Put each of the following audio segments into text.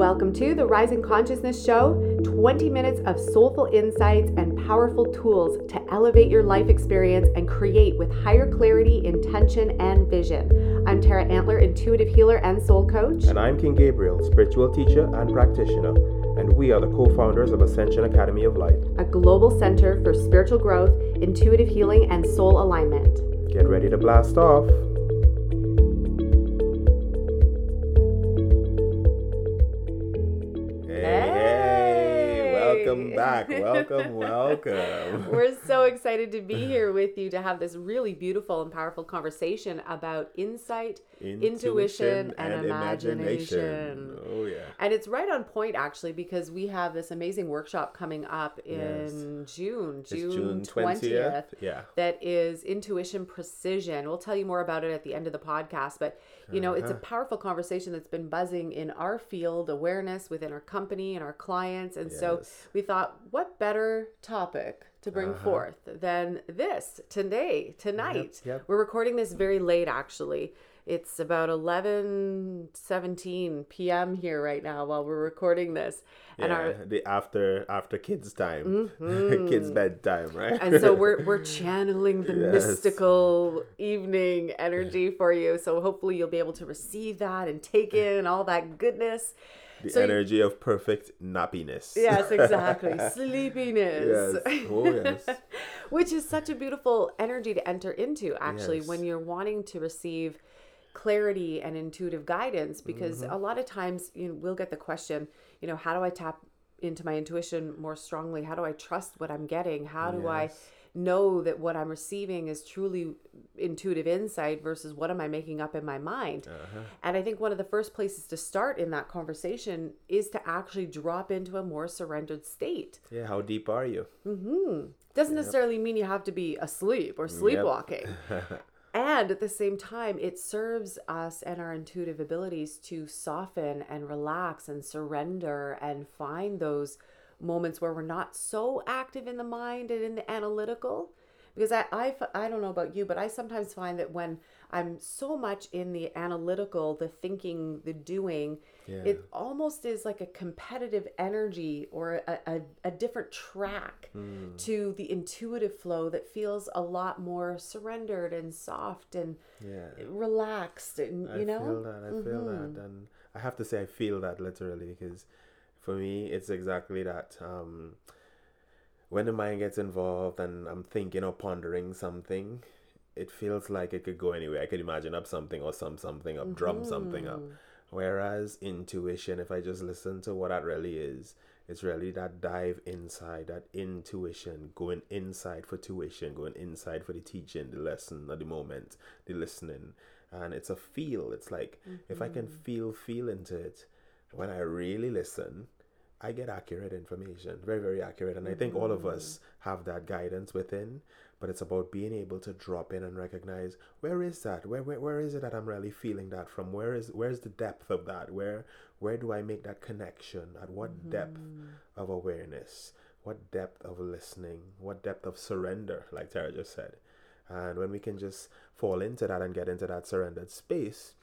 Welcome to the Rising Consciousness Show 20 minutes of soulful insights and powerful tools to elevate your life experience and create with higher clarity, intention, and vision. I'm Tara Antler, intuitive healer and soul coach. And I'm King Gabriel, spiritual teacher and practitioner. And we are the co founders of Ascension Academy of Life, a global center for spiritual growth, intuitive healing, and soul alignment. Get ready to blast off. Back. welcome, welcome. We're so excited to be here with you to have this really beautiful and powerful conversation about insight, intuition, intuition and, and imagination. imagination. Oh, yeah. And it's right on point, actually, because we have this amazing workshop coming up in yes. June, June, 20th. Yeah. That is Intuition Precision. We'll tell you more about it at the end of the podcast, but you know, uh-huh. it's a uh-huh. powerful conversation that's been buzzing in our field, awareness within our company and our clients. And yes. so we thought, what better topic to bring uh-huh. forth than this today, tonight? Yep, yep. We're recording this very late, actually. It's about 11 17 p.m. here right now while we're recording this. Yeah, and our the after after kids time. Mm-hmm. kids bedtime, right? And so we're we're channeling the yes. mystical evening energy for you. So hopefully you'll be able to receive that and take in all that goodness. The so energy you, of perfect nappiness. Yes, exactly. Sleepiness. Yes. Oh, yes. Which is such a beautiful energy to enter into, actually, yes. when you're wanting to receive clarity and intuitive guidance because mm-hmm. a lot of times you know, we'll get the question you know how do i tap into my intuition more strongly how do i trust what i'm getting how do yes. i know that what i'm receiving is truly intuitive insight versus what am i making up in my mind uh-huh. and i think one of the first places to start in that conversation is to actually drop into a more surrendered state yeah how deep are you mm-hmm. doesn't yep. necessarily mean you have to be asleep or sleepwalking yep. and at the same time it serves us and our intuitive abilities to soften and relax and surrender and find those moments where we're not so active in the mind and in the analytical because I, I i don't know about you but i sometimes find that when i'm so much in the analytical the thinking the doing yeah. it almost is like a competitive energy or a, a, a different track mm. to the intuitive flow that feels a lot more surrendered and soft and yeah. relaxed and you I know feel that i feel mm-hmm. that and i have to say i feel that literally because for me it's exactly that um, when the mind gets involved and i'm thinking or pondering something it feels like it could go anywhere i could imagine up something or some something up mm-hmm. drum something up. Whereas intuition, if I just listen to what that really is, it's really that dive inside, that intuition, going inside for tuition, going inside for the teaching, the lesson, or the moment, the listening. And it's a feel. It's like mm-hmm. if I can mm-hmm. feel, feel into it, when I really listen, I get accurate information, very, very accurate. And I think all of us mm-hmm. have that guidance within but it's about being able to drop in and recognize where is that? Where, where where is it that i'm really feeling that from? Where is where's the depth of that? Where where do i make that connection? At what mm-hmm. depth of awareness? What depth of listening? What depth of surrender? Like tara just said. And when we can just fall into that and get into that surrendered space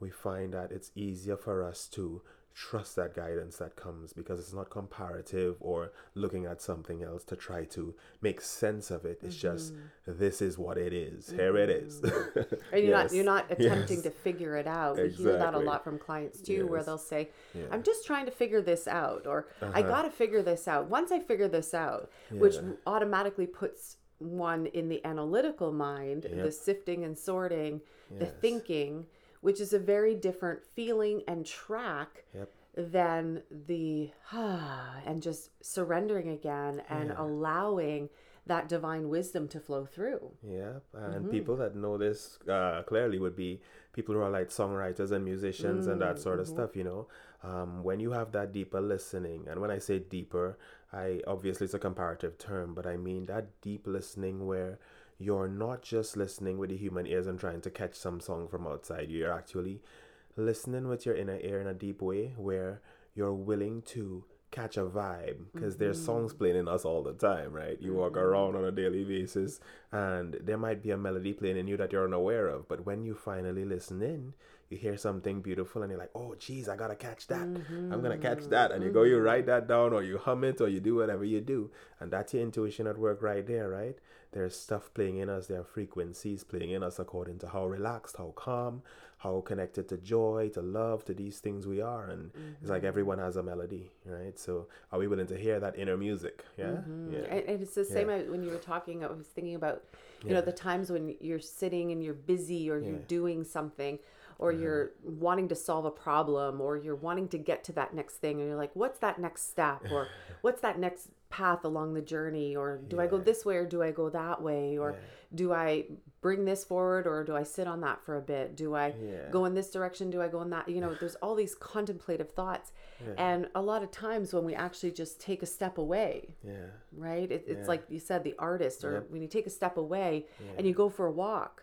we find that it's easier for us to trust that guidance that comes because it's not comparative or looking at something else to try to make sense of it. It's mm-hmm. just this is what it is. Mm-hmm. Here it is. Mm-hmm. and you're yes. not you're not attempting yes. to figure it out. Exactly. We hear that a lot from clients too, yes. where they'll say, yeah. "I'm just trying to figure this out," or uh-huh. "I got to figure this out." Once I figure this out, yeah. which automatically puts one in the analytical mind, yep. the sifting and sorting, the thinking which is a very different feeling and track yep. than the ah, and just surrendering again and yeah. allowing that divine wisdom to flow through. Yeah, and mm-hmm. people that know this uh, clearly would be people who are like songwriters and musicians mm-hmm. and that sort of mm-hmm. stuff. You know, um, when you have that deeper listening, and when I say deeper, I obviously it's a comparative term, but I mean that deep listening where you're not just listening with the human ears and trying to catch some song from outside. You're actually listening with your inner ear in a deep way where you're willing to catch a vibe because mm-hmm. there's songs playing in us all the time, right? You walk mm-hmm. around on a daily basis and there might be a melody playing in you that you're unaware of, but when you finally listen in, you hear something beautiful and you're like, oh, geez, I gotta catch that. Mm-hmm. I'm gonna catch that. And you go, you mm-hmm. write that down or you hum it or you do whatever you do. And that's your intuition at work right there, right? There's stuff playing in us, there are frequencies playing in us according to how relaxed, how calm, how connected to joy, to love, to these things we are. And mm-hmm. it's like mm-hmm. everyone has a melody, right? So are we willing to hear that inner music? Yeah. Mm-hmm. yeah. And, and, it's the same yeah. when you were talking, I was thinking about, you yeah. know, the times when you're sitting and you're busy or you're doing something or uh-huh. you're wanting to solve a problem or you're wanting to get to that next thing and you're like what's that next step or what's that next path along the journey? Or do yeah. i go this way or do i go that way? Or yeah. do i bring this forward or do i sit on that for a bit? Do i yeah. go in this direction? Do i go in that? You know there's all these contemplative thoughts and a lot of times when we actually just take a step away yeah. right? It, it's like you said the artist or yep. when you take a step away and you go for a walk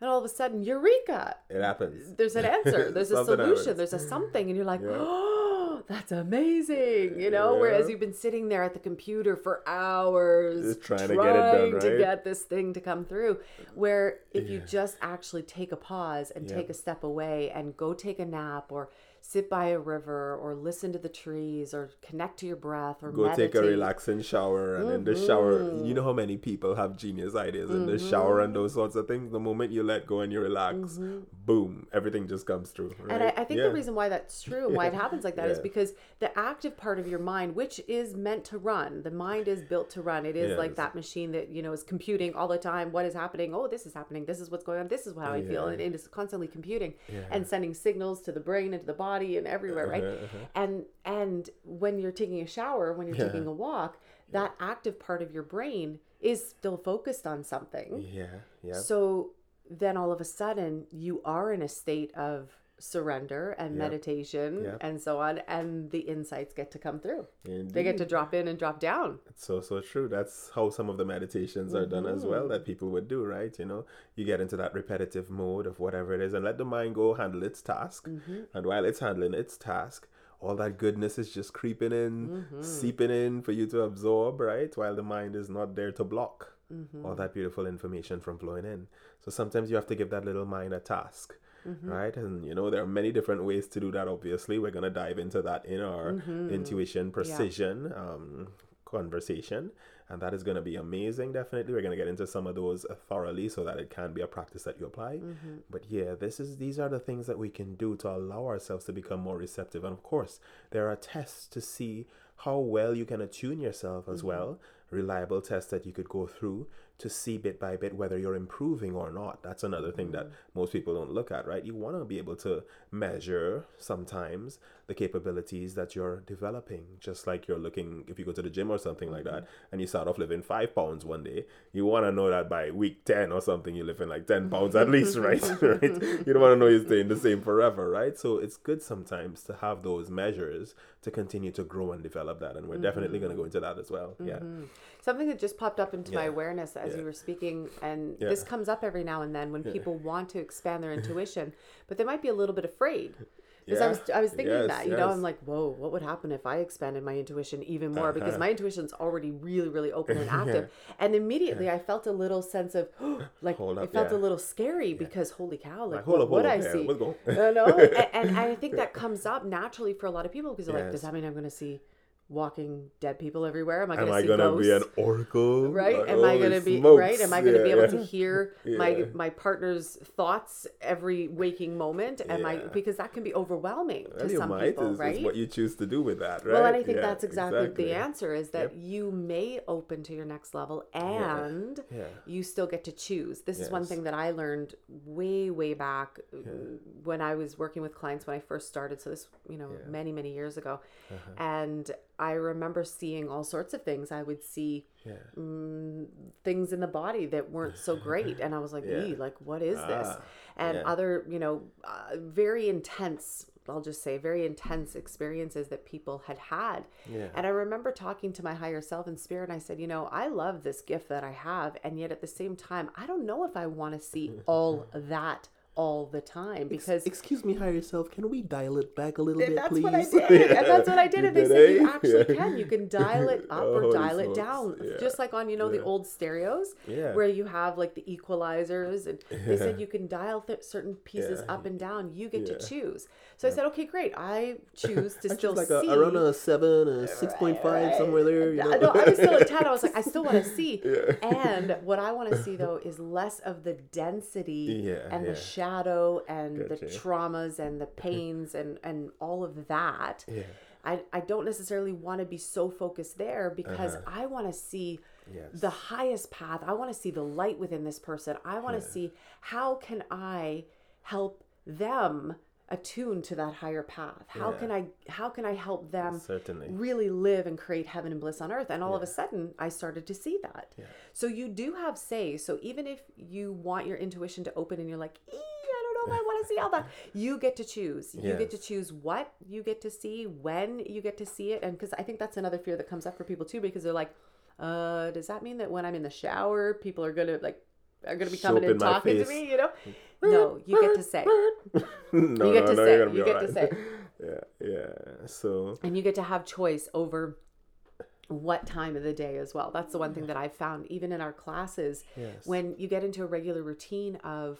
and all of a sudden, eureka! It happens. There's an answer. There's a solution. Happens. There's a something, and you're like, yeah. oh, that's amazing. You know, yeah. whereas you've been sitting there at the computer for hours, just trying, trying to get it done, right? to get this thing to come through. Where if yeah. you just actually take a pause and take a step away and go take a nap or sit by a river or listen to the trees or connect to your breath or go meditate. take a relaxing shower and mm-hmm. in the shower you mm-hmm. know how many people have genius ideas mm-hmm. in the shower and those sorts of things the moment you let go and you relax mm-hmm. Boom everything just comes through right? and I, I think yeah. the reason why that's true and why it happens like that yeah. is because the active part of your mind which is meant to run the mind is built to run it is yes. like that machine that you know is computing all the time what is happening oh this is happening this is what's going on this is how I yeah. feel and it is constantly computing and sending signals to the brain and to the body and everywhere, right? Uh-huh, uh-huh. And and when you're taking a shower, when you're taking a walk, that active part of your brain is still focused on something. Yeah. Yeah. So then all of a sudden you are in a state of surrender and yep. meditation yep. and so on and the insights get to come through Indeed. they get to drop in and drop down it's so so true that's how some of the meditations are mm-hmm. done as well mm-hmm. that people would do right you know you get into that repetitive mode of whatever it is and let the mind go handle its task mm-hmm. and while it's handling its task all that goodness is just creeping in mm-hmm. seeping in for you to absorb right while the mind is not there to block all mm-hmm. that beautiful information from flowing in so sometimes you have to give that little mind a task mm-hmm. right? And you know, there are many different ways to do that. Obviously, we're gonna dive into that in our mm-hmm. intuition precision yeah. um, conversation, and that is gonna be amazing. Definitely, we're gonna get into some of those thoroughly so that it can be a practice that you apply. Mm-hmm. But yeah, this is these are the things that we can do to allow ourselves to become more receptive. And of course, there are tests to see how well you can attune yourself as mm-hmm. well reliable tests that you could go through to see bit by bit whether you're improving or not. That's another thing that mm-hmm. most people don't look at, right? You want to be able to measure sometimes the capabilities that you're developing. Just like you're looking, if you go to the gym or something like that, mm-hmm. and you start off living five pounds one day, you want to know that by week 10 or something, you're living like 10 pounds at least, right? right? You don't want to know you're staying the same forever, right? So it's good sometimes to have those measures to continue to grow and develop that. And we're mm-hmm. definitely going to go into that as well. Mm-hmm. Yeah. Something that just popped up into yeah. my awareness as yeah. you were speaking, and yeah. this comes up every now and then when people want to expand their intuition, but they might be a little bit afraid. Because yeah. I was I was thinking yes, that, you yes. know, I'm like, whoa, what would happen if I expanded my intuition even more? Uh-huh. Because my intuition's already really, really open and active. yeah. And immediately yeah. I felt a little sense of like up, it felt a little scary because holy cow, like, like what would I see? no, no. and, and, I think that comes up naturally for a lot of people because they're yes. like, does that mean I'm gonna see walking dead people everywhere? Am I going to gonna be an oracle? Right? Like, Am I going to be smokes. right? Am I going to yeah. be able to hear yeah. my my partner's thoughts every waking moment? Am yeah. I because that can be overwhelming to some might. people, is, right? Is what you choose to do with that, right? Well, and I think that's exactly, exactly, the answer is that yep. you may open to your next level and you still get to choose. This yes. is one thing that I learned way way back when I was working with clients when I first started. So this, you know, many many years ago. Uh-huh. And I remember seeing all sorts of things. I would see yeah. mm, things in the body that weren't so great, and I was like, yeah. like what is ah, this?" And yeah. other, you know, uh, very intense. I'll just say very intense experiences that people had had. Yeah. And I remember talking to my higher self in spirit, and I said, you know, I love this gift that I have, and yet at the same time, I don't know if I want to see all that all the time because excuse me higher self can we dial it back a little bit that's please what I did and that's what I did and they said you actually can. You can dial it up or oh, dial it down yeah. just like on you know yeah. the old stereos yeah. where you have like the equalizers and they said you can dial th- certain pieces up and down. You get to choose. So I said okay great. I choose to still like see. a, around a 7 a 6.5 right, somewhere there you know? no I was still at 10 I was like I still want to see and what I want to see though is less of the density and the shadow shadow and gotcha. the traumas and the pains and and all of that. Yeah. I, I don't necessarily want to be so focused there because uh-huh. I want to see yes. the highest path. I want to see the light within this person. I want to yeah. see how can I help them attune to that higher path how yeah. can i how can i help them Certainly. really live and create heaven and bliss on earth and all yeah. of a sudden i started to see that so you do have say so even if you want your intuition to open and you're like i if i want to see all that you get to choose you yes. get to choose what you get to see when you get to see it and because i think that's another fear that comes up for people too because they're like uh does that mean that when i'm in the shower people are gonna like are gonna be coming and talking to me you know no, you get to say. no, you get no, to no, say. You get right. to say. Yeah, yeah. So. And you get to have choice over what time of the day as well. That's the one thing that I've found, even in our classes, yes. when you get into a regular routine of,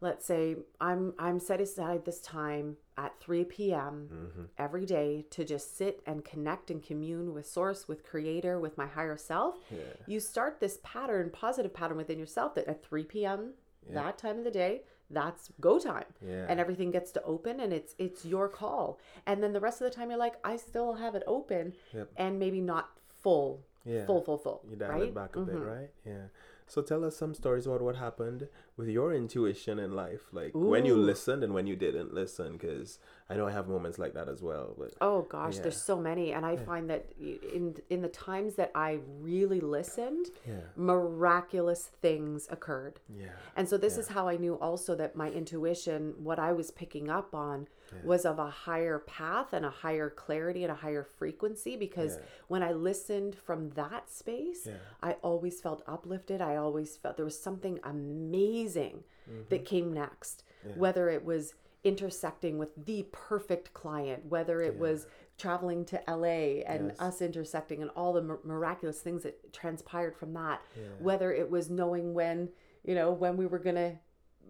let's say, I'm I'm set aside this time at 3 p.m. Mm-hmm. every day to just sit and connect and commune with source, with creator, with my higher self. Yeah. You start this pattern, positive pattern within yourself that at 3 p.m yeah. that time of the day that's go time yeah. and everything gets to open and it's it's your call and then the rest of the time you're like i still have it open yep. and maybe not full full full full you dial right? it back a mm-hmm. bit right yeah so tell us some stories about what happened with your intuition in life, like Ooh. when you listened and when you didn't listen, because I know I have moments like that as well. But oh gosh, yeah. there's so many, and I yeah. find that in in the times that I really listened, yeah. miraculous things occurred. Yeah, and so this is how I knew also that my intuition, what I was picking up on, yeah. was of a higher path and a higher clarity and a higher frequency because yeah. when I listened from that space, yeah. I always felt uplifted. I always felt there was something amazing mm-hmm. that came next, whether it was intersecting with the perfect client, whether it was traveling to LA and yes. us intersecting and all the miraculous things that transpired from that, whether it was knowing when, you know, when we were going to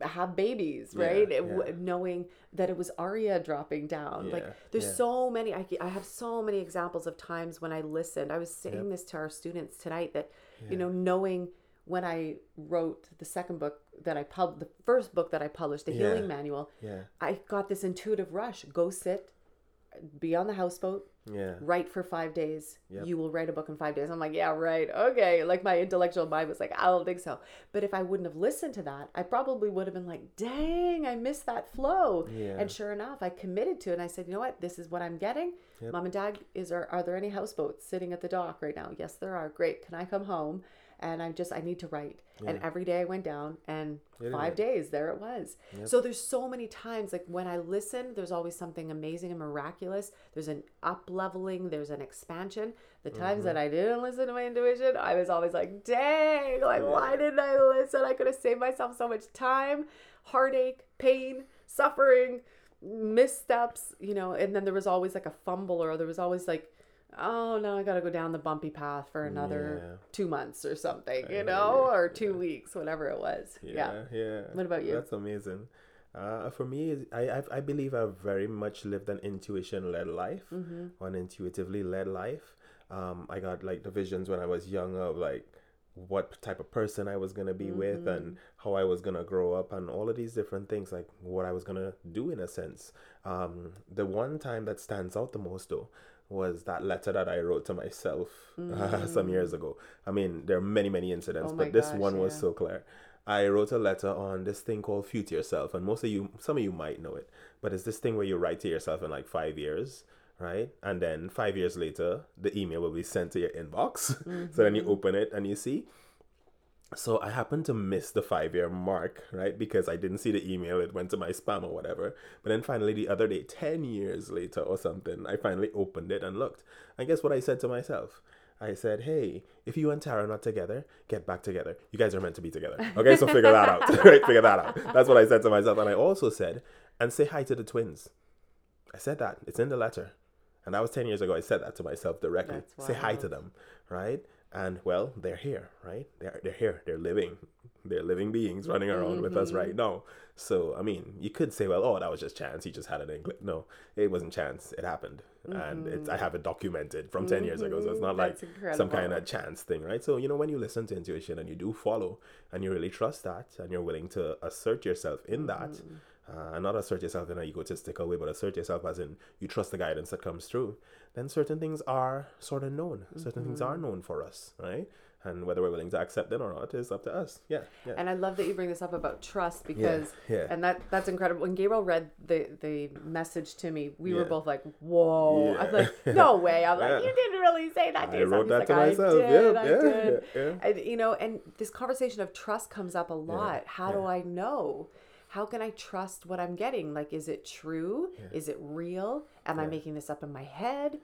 have babies, right? Yeah, yeah. Knowing that it was Aria dropping down. Yeah, like there's so many, I, I have so many examples of times when I listened. I was saying yep. this to our students tonight that, you know, knowing when I wrote the second book that I pub, the first book that I published, the healing manual, yeah. I got this intuitive rush. Go sit, be on the houseboat, yeah. write for five days. Yep. you will write a book in five days. I'm like yeah right. Okay. Like my intellectual mind was like i don't think so. But if i wouldn't have listened to that i probably would have been like dang i missed that flow. Yeah. and sure enough i committed to it. And i said you know what? This is what i'm getting. Yep. mom and dad is there are there any houseboats sitting at the dock right now? Yes there are. Great. Can i come home and I just I need to write. Yeah. And every day I went down and five days there it was. Yep. So there's so many times like when I listen, there's always something amazing and miraculous. There's an up leveling, there's an expansion. The times mm-hmm. that I didn't listen to my intuition, I was always like, dang, like yeah. why didn't I listen? I could have saved myself so much time, heartache, pain, suffering, missteps, you know, and then there was always like a fumble or there was always like oh no, I got to go down the bumpy path for another yeah. two months or something, you know, or two yeah. weeks, whatever it was. Yeah, yeah, yeah. What about you? That's amazing. Uh, for me, I, I I believe I've very much lived an intuition led life, mm-hmm. an intuitively led life. Um, I got like the visions when I was young of like what type of person I was gonna be mm-hmm. with and how I was gonna grow up and all of these different things, like what I was gonna do in a sense. Um, the one time that stands out the most though was that letter that I wrote to myself mm. uh, some years ago. I mean, there are many, many incidents, oh but this gosh, one was yeah. so clear. I wrote a letter on this thing called Future Yourself, and most of you, some of you might know it, but it's this thing where you write to yourself in like five years, right? And then five years later, the email will be sent to your inbox. Mm-hmm. so then you mm-hmm. open it and you see, so I happened to miss the five year mark, right? Because I didn't see the email, it went to my spam or whatever. But then finally, the other day, 10 years later or something, I finally opened it and looked. And guess what I said to myself? I said, hey, if you and Tara are not together, get back together. You guys are meant to be together. Okay, so figure that out. right? Figure that out. That's what I said to myself. And I also said, and say hi to the twins. I said that. It's in the letter. And that was 10 years ago. I said that to myself directly. Say hi to them, right? And well, they're here, right? They're, they're here. They're living. They're living beings running around mm-hmm. with us right mm-hmm. now. So, I mean, you could say, well, oh, that was just chance. He just had an inkling. No, it wasn't chance. It happened. Mm-hmm. And it's, I mm-hmm. have it documented from 10 mm-hmm. years ago. So it's not That's like incredible. some kind of chance thing, right? So, you know, when you listen to intuition and you do follow and you really trust that and you're willing to assert yourself in that, mm-hmm. uh, and not assert yourself in an egotistical way, but assert yourself as in you trust the guidance that comes through, then certain things are sort of known. Certain things are mm-hmm. known for us, right? and whether we're willing to accept it or not is up to us. Yeah, yeah. And I love that you bring this up about trust because yeah, yeah. and that that's incredible. When Gabriel read the the message to me, we yeah. were both like, "Whoa!" Yeah. I was like, "No way!" I'm like, "You didn't really say that." To I wrote that like, to myself. I did, I did. Yeah, And you know, and this conversation of trust comes up a lot. How do I know? How can I trust what I'm getting? Like, is it true? Is it real? Am I making this up in my head?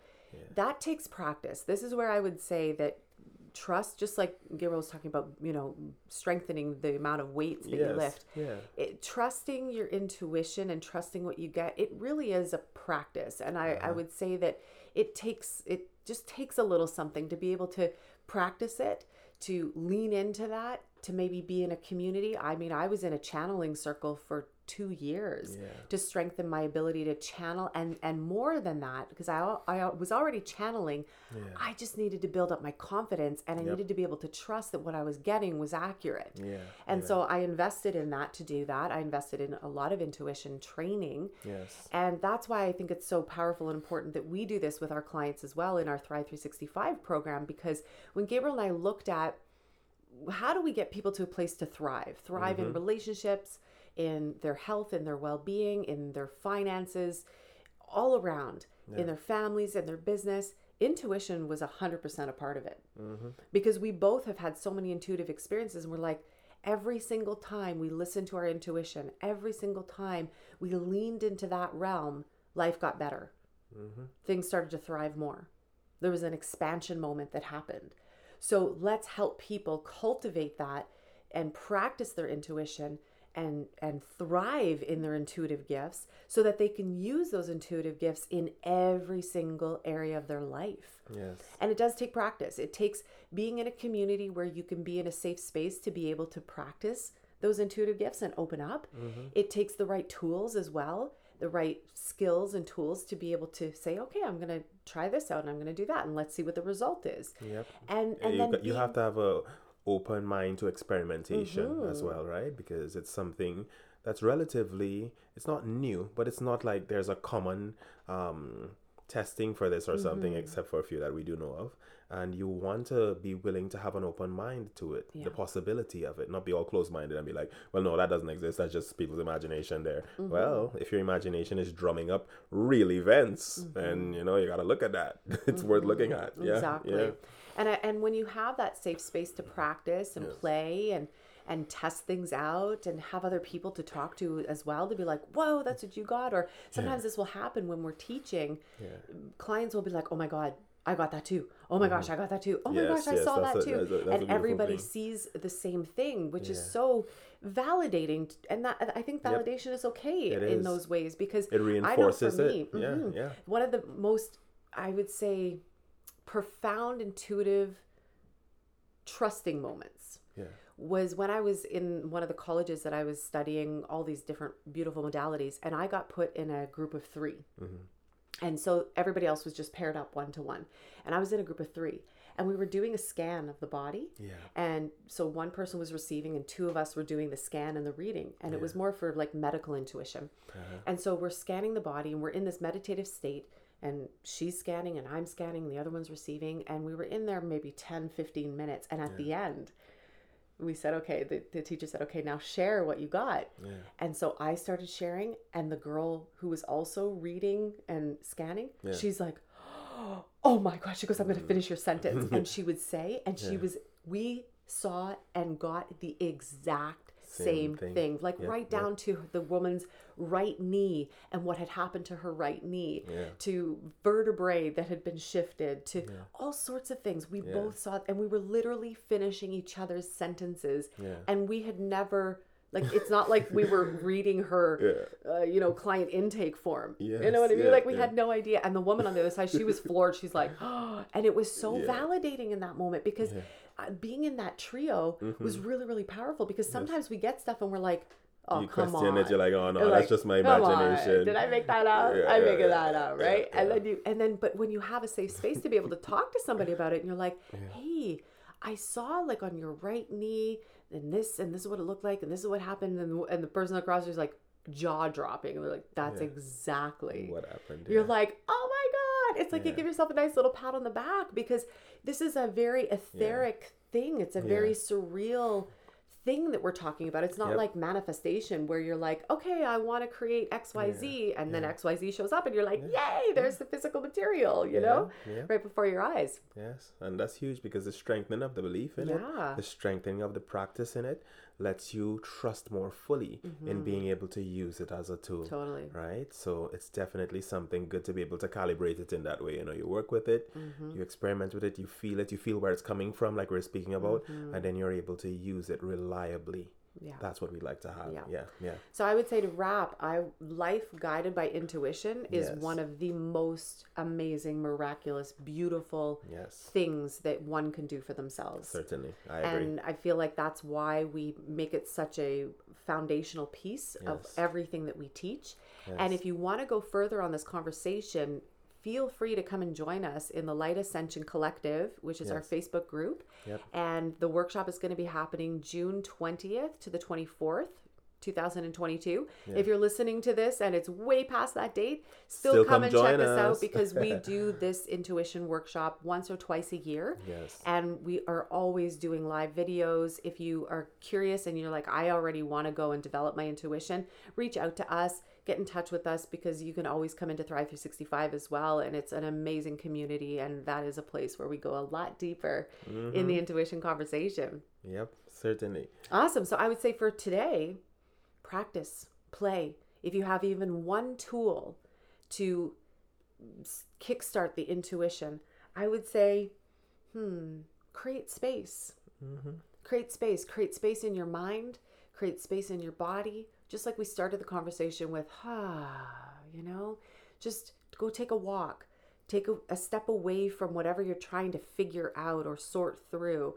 That takes practice. This is where I would say that trust, just like Gabriel was talking about, you know, strengthening the amount of weights that yes. you lift. Yeah. It, trusting your intuition and trusting what you get, it really is a practice. And I, uh-huh. I would say that it takes, it just takes a little something to be able to practice it, to lean into that, to maybe be in a community. I mean, I was in a channeling circle for two years yeah. to strengthen my ability to channel and and more than that because I, I was already channeling yeah. I just needed to build up my confidence and I yep. needed to be able to trust that what I was getting was accurate yeah. and yeah. so I invested in that to do that I invested in a lot of intuition training yes and that's why I think it's so powerful and important that we do this with our clients as well in our Thrive 365 program because when Gabriel and I looked at how do we get people to a place to thrive thrive mm-hmm. in relationships in their health in their well-being in their finances all around yeah. in their families and their business intuition was 100% a part of it mm-hmm. because we both have had so many intuitive experiences and we're like every single time we listened to our intuition every single time we leaned into that realm life got better mm-hmm. things started to thrive more there was an expansion moment that happened so let's help people cultivate that and practice their intuition and and thrive in their intuitive gifts so that they can use those intuitive gifts in every single area of their life. Yes. And it does take practice. It takes being in a community where you can be in a safe space to be able to practice those intuitive gifts and open up. Mm-hmm. It takes the right tools as well, the right skills and tools to be able to say, okay, I'm going to try this out and I'm going to do that and let's see what the result is. Yep. And and you, then you being, have to have a open mind to experimentation mm-hmm. as well, right? Because it's something that's relatively it's not new, but it's not like there's a common um, testing for this or mm-hmm. something, except for a few that we do know of. And you want to be willing to have an open mind to it, yeah. the possibility of it, not be all closed minded and be like, well, no, that doesn't exist. That's just people's imagination there. Mm-hmm. Well, if your imagination is drumming up real events, mm-hmm. then, you know, you got to look at that. it's worth looking mm-hmm. at. Exactly. Yeah. And, and when you have that safe space to practice and yes. play and, and test things out and have other people to talk to as well to be like, whoa, that's what you got. Or sometimes yeah. this will happen when we're teaching. Yeah. Clients will be like, oh my God, I got that too. Oh my mm-hmm. gosh, I got that too. Oh my yes, gosh, I yes, saw that a, too. That's a, that's and everybody thing. sees the same thing, which yeah. is so validating. And that I think validation yep. is okay it in is. those ways because it reinforces I know for me, it. Mm-hmm, yeah, yeah. One of the most, I would say, profound, intuitive, trusting moments. Yeah. Was when I was in one of the colleges that I was studying all these different beautiful modalities, and I got put in a group of 3 mm-hmm. And so everybody else was just paired up one to one. And I was in a group of three. And we were doing a scan of the body. Yeah. And so one person was receiving, and two of us were doing the scan and the reading. And yeah. it was more for like medical intuition. Uh-huh. And so we're scanning the body, and we're in this meditative state and she's scanning and I'm scanning, the other one's receiving. And we were in there maybe 10, 15 minutes. And at yeah. the end, we said, okay, the, the teacher said, okay, now share what you got. Yeah. And so I started sharing, and the girl who was also reading and scanning, yeah. she's like, oh my gosh, she goes, I'm going to finish your sentence. and she would say, and she was, we saw and got the exact same, same thing. thing. Like yep, right down yep. to the woman's right knee and what had happened to her right knee, yeah. to vertebrae that had been shifted, to yeah. all sorts of things. We yeah. both saw, and we were literally finishing each other's sentences, and we had never like it's not like we were reading her, yeah. uh, you know, client intake form. Yes, you know what I mean? Yeah, like we yeah. had no idea. And the woman on the other side, she was floored. She's like, oh, and it was so validating in that moment because uh, being in that trio mm-hmm. was really, really powerful. Because sometimes yes. we get stuff and we're like, oh, you come question on. it. You're like, oh no, that's just my imagination. On. Did I make that up? I make that up, right? And then you, and then, but when you have a safe space to be able to talk to somebody about it, and you're like, hey. I saw like on your right knee and this and this is what it looked like and this is what happened and, and the person across is like jaw dropping and they're like that's yeah. exactly what happened you're like oh my god it's like yeah. you give yourself a nice little pat on the back because this is a very etheric yeah. thing it's a very surreal thing that we're talking about. It's not yep. like manifestation where you're like, okay, I want to create XYZ, yeah. and yeah. then XYZ shows up, and you're like, yeah. yay, there's the physical material, you know, right before your eyes. Yes, and that's huge because the strengthening of the belief in it, the strengthening of the practice in it, lets you trust more fully mm-hmm. in being able to use it as a tool. Totally. Right? So it's definitely something good to be able to calibrate it in that way. You know, you work with it, mm-hmm. you experiment with it, you feel it, you feel where it's coming from, like we're speaking about, mm-hmm. and then you're able to use it reliably yeah. That's what we like to have. Yeah. Yeah yeah. So i would say to wrap i life guided by intuition is yes. one of the most amazing miraculous beautiful yes. things that one can do for themselves. Certainly. I agree. And i feel like that's why we make it such a foundational piece yes. of everything that we teach. And if you want to go further on this conversation feel free to come and join us in the Light Ascension Collective, which is yes. our Facebook group. Yep. And the workshop is going to be happening June 20th to the 24th. 2022. Yeah. If you're listening to this and it's way past that date, still, still come, come, and check us. us out because we do this intuition workshop once or twice a year. Yes. And we are always doing live videos. If you are curious and you're like, I already want to go and develop my intuition, reach out to us get in touch with us because you can always come into Thrive 365 as well. And it's an amazing community. And that is a place where we go a lot deeper mm-hmm. in the mm-hmm. intuition conversation. Yep, certainly. Awesome. So I would say for today, practice, play. If you have even one tool to kickstart the intuition, I would say, hmm, create space. Mm-hmm. Create space. Create space in your mind, create space in your body, just like we started the conversation with, ah, you know, just go take a walk, take a, a step away from whatever you're trying to figure out or sort through.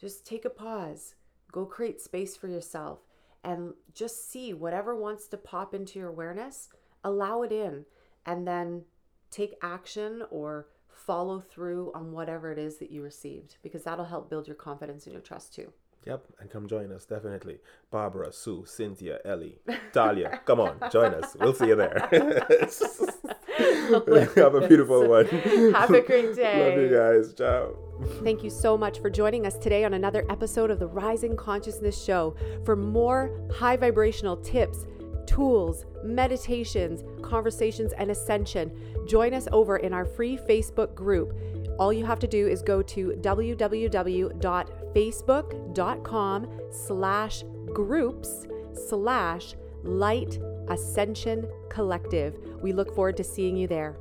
Just take a pause, go create space for yourself, and just see whatever wants to pop into your awareness, allow it in, and then take action or follow through on whatever it is that you received because that'll help build your confidence and your trust too. Yep, and come join us definitely. Barbara, Sue, Cynthia, Ellie, Talia, come on, join us. We'll see you there. Have a beautiful one. Have a great day. Love you guys. Ciao. Thank you so much for joining us today on another episode of the Rising Consciousness Show. For more high vibrational tips, tools, meditations, conversations, and ascension, join us over in our free Facebook group. All you have to do is go to www.facebook.com slash groups slash light ascension collective. We look forward to seeing you there.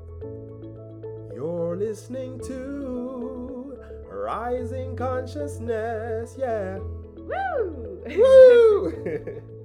You're listening to Rising Consciousness. Yeah. Woo! Woo!